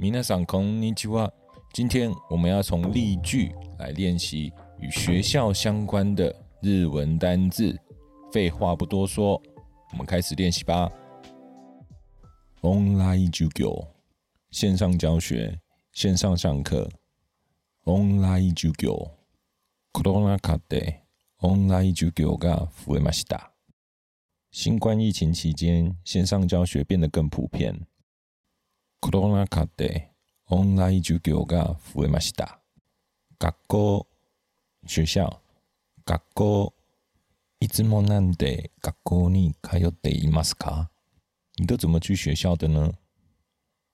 皆さんこんにちは。今天我们要从例句来练习与学校相关的日文单字。废话不多说，我们开始练习吧。Online 授業，线上教学，线上上课。Online 授業。コロナ禍でオンライン授業が増えました。新冠疫情期间，线上教学变得更普遍。 コロナ禍でオンライン授業が増えました。学校、学校、学校。いつもなんで学校に通っていますか？你都怎么去学校的呢？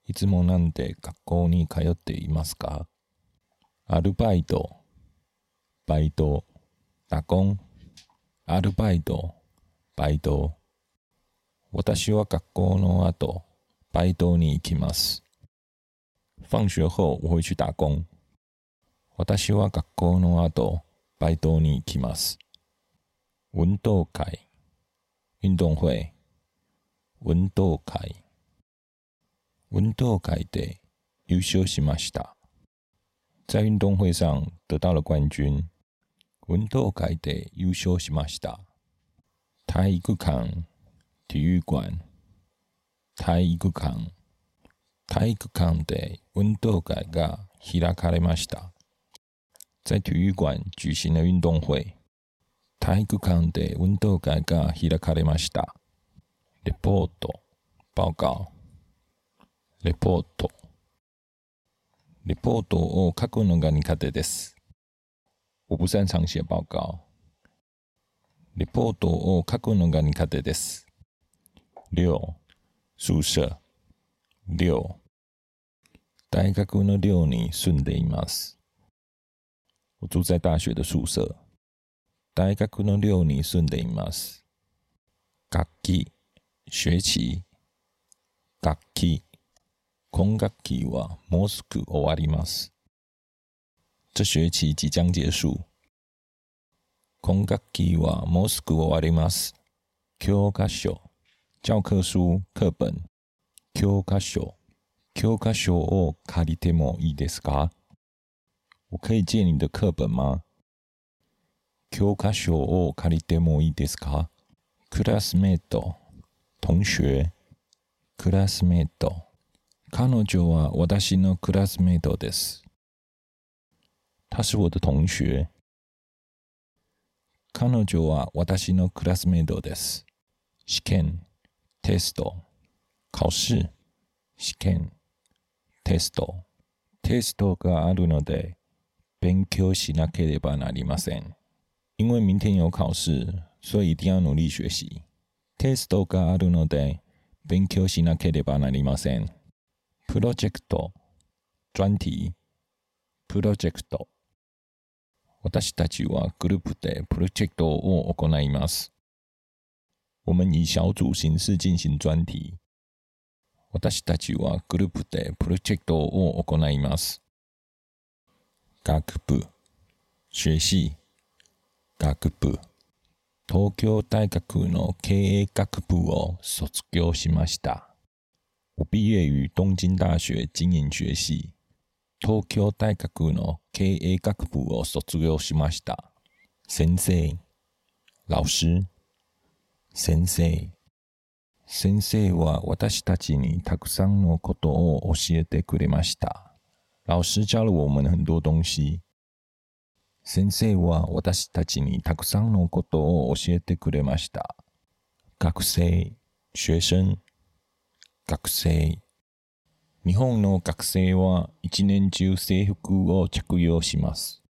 いつもなんで学校に通っていますか？アルバイト、バイト、打工、アルバイト、バイト。私は学校の後、バイトに行きます。放学後我会去打工。私は学校の後、バイトに行きます。運動会、運動会、運動会。運動会で優勝しました。在运动会上得到了冠军。運動会で優勝しました。体育館、体育館、 体育館。体育館で運動会が開かれました。在体育館舉行了運動會。体育館で運動会が開かれました。レポート、報告。レポート。レポートを書くのが苦手です。我不擅長寫報告。レポートを書くのが苦手です。寮、宿舍、寮。大学の寮に住んでいます。我住在大學的宿舍。大学の寮に住んでいます。楽器、学期、楽器。今学期はもうすぐ終わります。这学期即将结束。今学期はもうすぐ終わります。教科書、 教科書、課本。教科書、教科書を借りてもいいですか？我可以借你的課本嗎教科書を借りてもいいですか？クラスメート、同学、クラスメート。彼女は私のクラスメートです。他是我的同学。彼女は私のクラスメートです。試験、テスト、考試、試験、テスト。テストがあるので、勉強しなければなりません。因为明天有考试，所以一定要努力学习。テストがあるので、勉強しなければなりません。プロジェクト、专題、プロジェクト。私たちはグループでプロジェクトを行います。我们以小組形式進行專題。私たちはグループでプロジェクトを行います。学部、学系、学部。東京大学の経営学部を卒業しました。我毕业于东京大学经营学系。東京大学の経営学部を卒業しました。先生、老師、先生。先生は私たちにたくさんのことを教えてくれました。老師教了我們很多東西。先生は私たちにたくさんのことを教えてくれました。学生、学生、学生。日本の学生は一年中制服を着用します。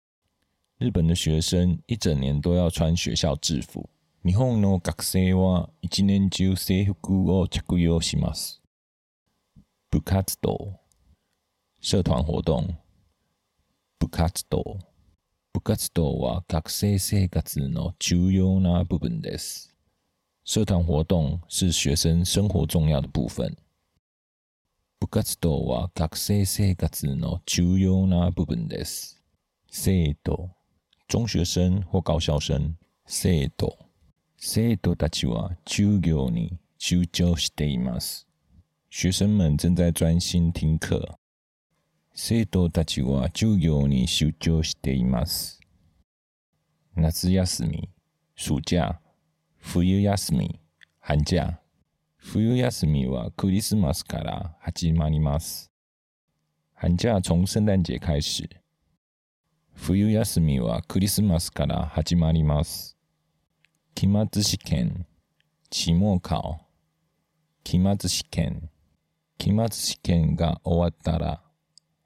日本的学生一整年都要穿学校制服。日本の学生は一年中制服を着用します。部活動、社團活動。部活動。部活動は学生生活の重要な部分です。社團活動是學生生活重要的部分。部活動は学生生活の重要な部分です。生徒、中學生或高校生、生徒。生徒たちは授業に集中しています。学生們正在專心聽課。生徒たちは授業に集中しています。夏休み、暑假、冬休み、寒假。冬休みはクリスマスから始まります。寒假从圣诞节开始。冬休みはクリスマスから始まります。期末試験、期末考。期末試験。期末試験が終わったら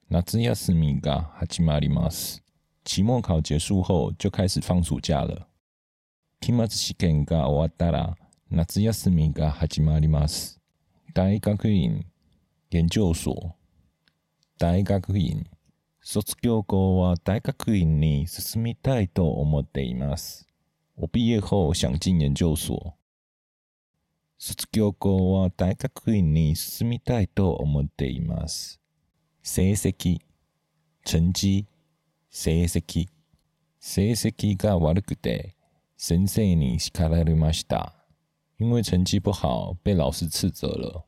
夏休みが始まります。期末考结束后就开始放暑假了。期末試験が終わったら夏休みが始まります。大学院、研究所、大学院。卒業後は大学院に進みたいと思っています。我毕业后想进研究所。卒業後は大学院に進みたいと思っています。成績、成績、成績。成績が悪くて先生に叱られました。因为成績不好，被老師斥責了。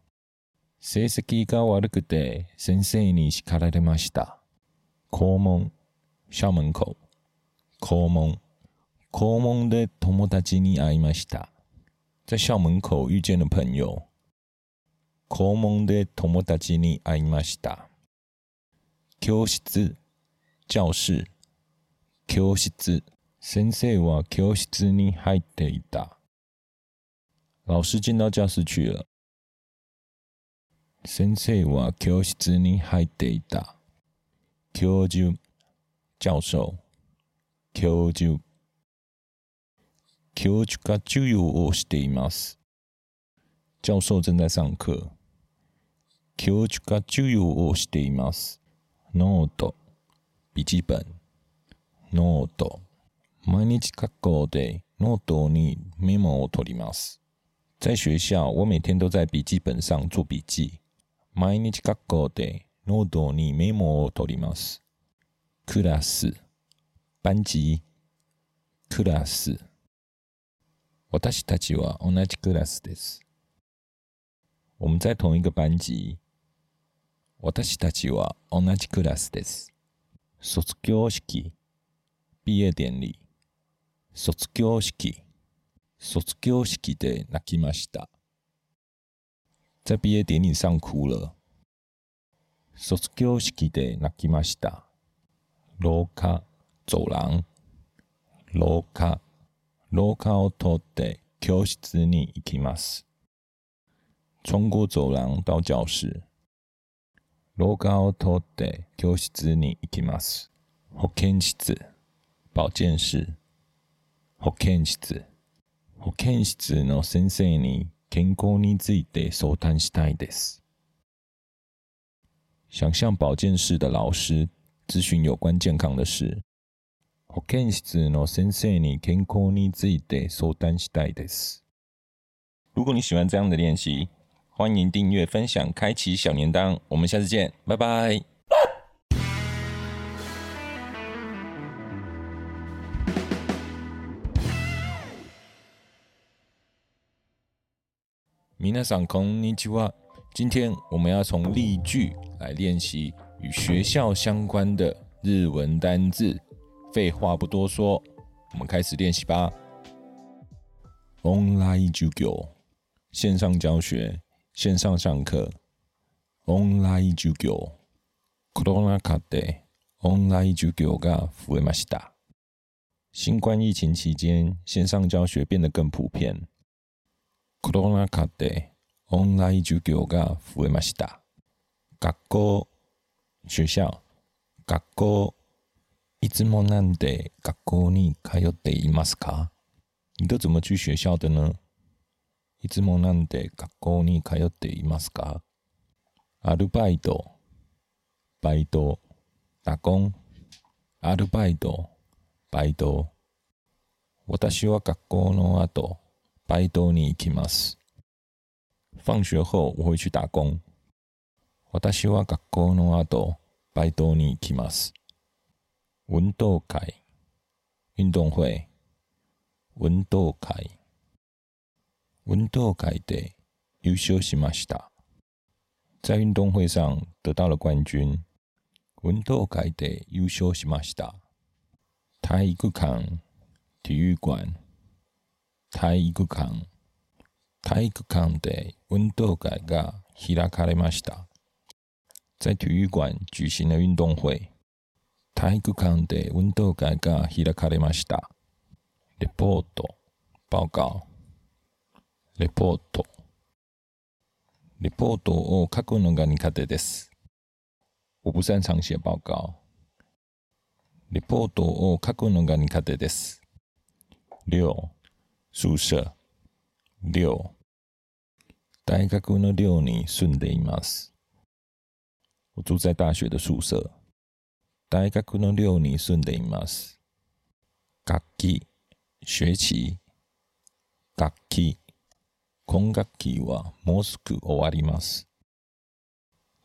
成績が悪くて先生に叱られました。校門、校門口。校門。 校門で友達に会いました。在校門口遇見了朋友。校門で友達に会いました。教室、教室。教室。先生は教室に入っていた。老師進到教室去了。先生は教室に入っていた。教授、教授。教授。 教授が授業をしています。教授正在上課。教授が授業をしています。ノート、筆記本。ノート。毎日学校でノートにメモを取ります。在学校，我每天都在筆記本上做筆記。毎日学校でノートにメモを取ります。クラス、班級、クラス。私たちは同じクラスです。我们在同一个班級。私たちは同じクラスです。卒業式、毕业典礼。卒業式、卒業式で泣きました。在毕业典礼上哭了。卒業式で泣きました。廊下、走廊。廊下、廊下を通って教室に行きます。穿過走廊到教室。廊下を通って教室に行きます。保健室、保健室。保健室。保健室の先生に健康について相談したいです。想向保健室的老師諮詢有關健康的事。 保健室の先生に健康について相談したいです。如果你喜歡這樣的練習，歡迎訂閱、分享、開啟小鈴鐺。我們下次見，拜拜。皆さんこんにちは。今天我们要从例句来练习与学校相关的日文单字。 废话不多说，我们开始练习吧。オンライン授業，线上教学，线上上课。オンライン授業。コロナ禍でオンライン授業が増えました。新冠疫情期间，线上教学变得更普遍。コロナ禍でオンライン授業が増えました。学校、学校、学校。 いつもなんで学校に通っていますか？你都怎么去学校的呢？いつもなんで学校に通っていますか？アルバイト、バイト、打工。アルバイト、バイト。私は学校の後、バイトに行きます。放学後我會去打工。私は学校の後、バイトに行きます。運動会、運動會、運動会。運動会で優勝しました。在運動會上得到了冠軍。運動会で優勝しました。体育館、体育館、体育館、体育館で運動会が開かれました。在体育館舉行了運動會。体育館で運動会が開かれました。レポート、報告。レポート。レポートを書くのが苦手です。我不擅長寫報告。レポートを書くのが苦手です。寮、宿舍、寮。大学の寮に住んでいます。我住在大學的宿舍。大学の寮に住んでいます。学期、学期、学期。今学期はもうすぐ終わります。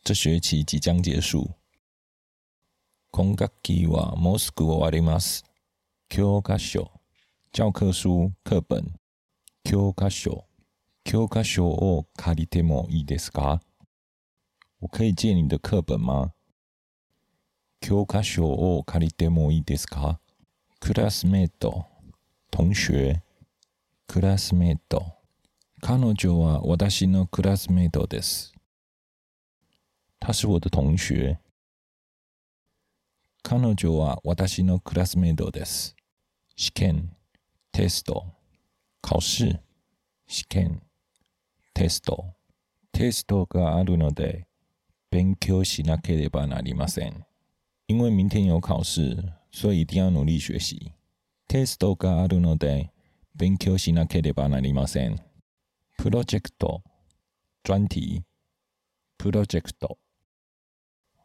这学期即将結束。今学期はもうすぐ終わります。教科書、教科書、課本。教科書、教科書を借りてもいいですか？我可以借你的課本嗎教科書を借りてもいいですか？クラスメート、同學、クラスメート。彼女は私のクラスメートです。他是我的同學。彼女は私のクラスメートです。試験、テスト、考試、試験、テスト。テストがあるので、勉強しなければなりません。因为明天有考試，所以一定要努力學習。テストがあるので、勉強しなければなりません。プロジェクト、專題、プロジェクト。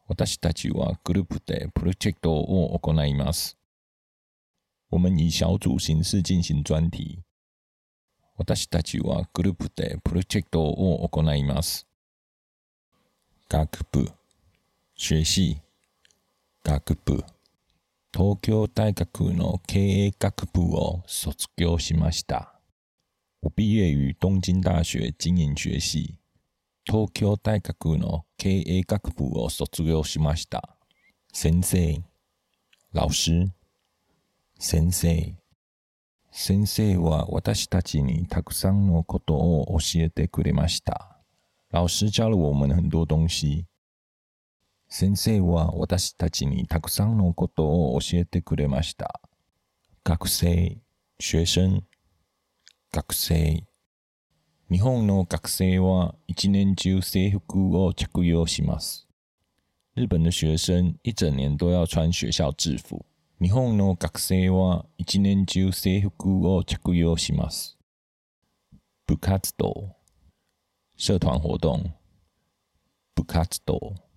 私たちはグループでプロジェクトを行います。我們以小組形式進行專題。私たちはグループでプロジェクトを行います。学部、學系、学部。東京大学の経営学部を卒業しました。我畢業於東京大學經營學系。東京大學の経営學部を卒業しました。先生、老師、先生。先生は私たちにたくさんのことを教えてくれました。老師教了我們很多東西。先生は私たちにたくさんのことを教えてくれました。学生、學生、学生。日本の学生は一年中制服を着用します。日本的學生一整年都要穿學校制服。日本の学生は一年中制服を着用します。部活動、社團活動、部活動。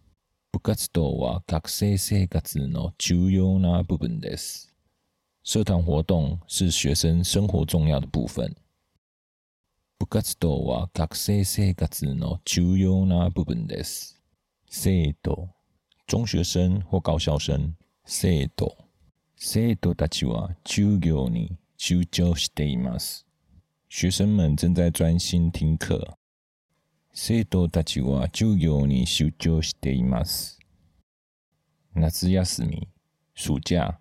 部活動は学生生活の重要な部分です。社團活動是學生生活重要的部分。部活動は学生生活の重要な部分です。生徒、中學生或高校生、生徒。生徒たちは授業に集中しています。學生們正在專心聽課。 生徒たちは授業に集中しています。夏休み、暑假、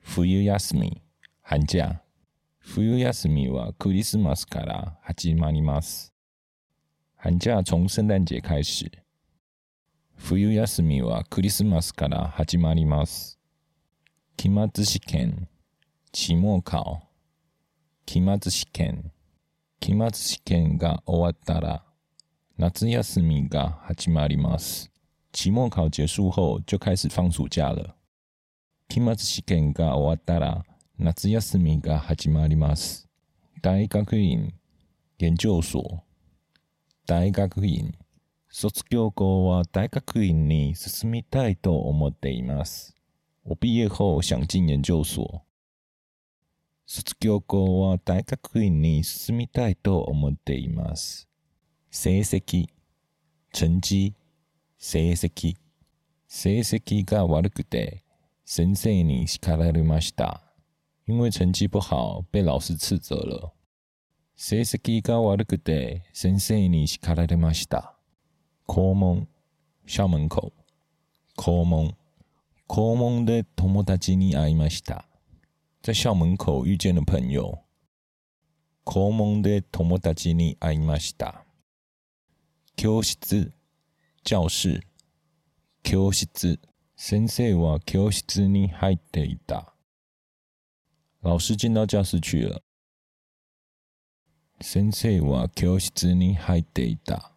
冬休み、寒假。冬休みはクリスマスから始まります。寒假從聖誕節開始。冬休みはクリスマスから始まります。期末試験、期末考。期末試験。期末試験が終わったら夏休みが始まります。期末考結束後就開始放暑假了。期末試験が終わったら夏休みが始まります。大學院、研究所、大學院。卒業後は大學院に進みたいと思っています。我畢業後想進研究所。卒業後は大學院に進みたいと思っています。成績、成績、成績。成績が悪くて先生に叱られました。因為成績不好，被老師斥責了。成績が悪くて先生に叱られました。校門、校門口、校門。校門で友達に会いました。在校門口遇見了朋友。校門で友達に会いました。教室、教室、教室。先生は教室に入っていた。老師進到教室去了。先生は教室に入っていた。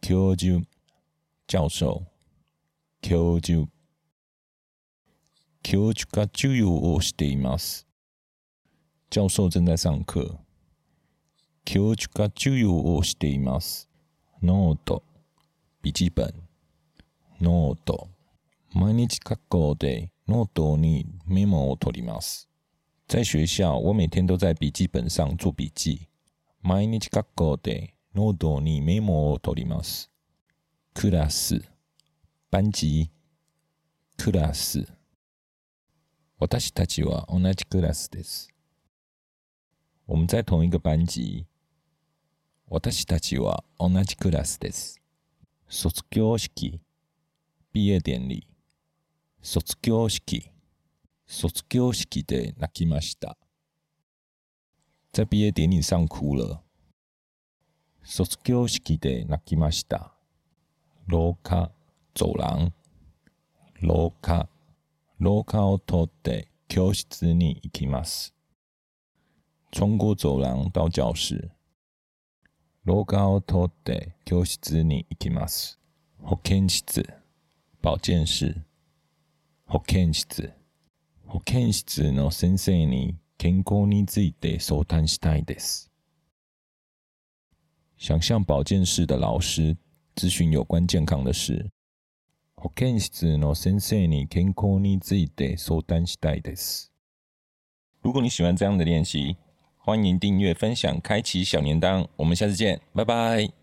教授、教授、教授。教授が授業をしています。教授正在上課。教授が授業をしています。ノート、筆記本、ノート。毎日学校でノートにメモを取ります。在学校，我每天都在筆記本上做筆記。毎日学校でノートにメモを取ります。クラス、班級、クラス。私たちは同じクラスです。我们在同一个班級。私たちは同じクラスです。卒業式、毕业典礼。卒業式、卒業式で泣きました。在毕业典礼上哭了。卒業式で泣きました。廊下、走廊、廊下、廊下を通って教室に行きます。穿過走廊到教室。廊下を通って教室に行きます。保健室、保健室。保健室。保健室の先生に健康について相談したいです。想向保健室的老師諮詢有關健康的事。保健室の先生に健康について相談したいです。如果你喜歡這樣的練習，欢迎订阅分享开启小铃铛。我们下次见拜拜。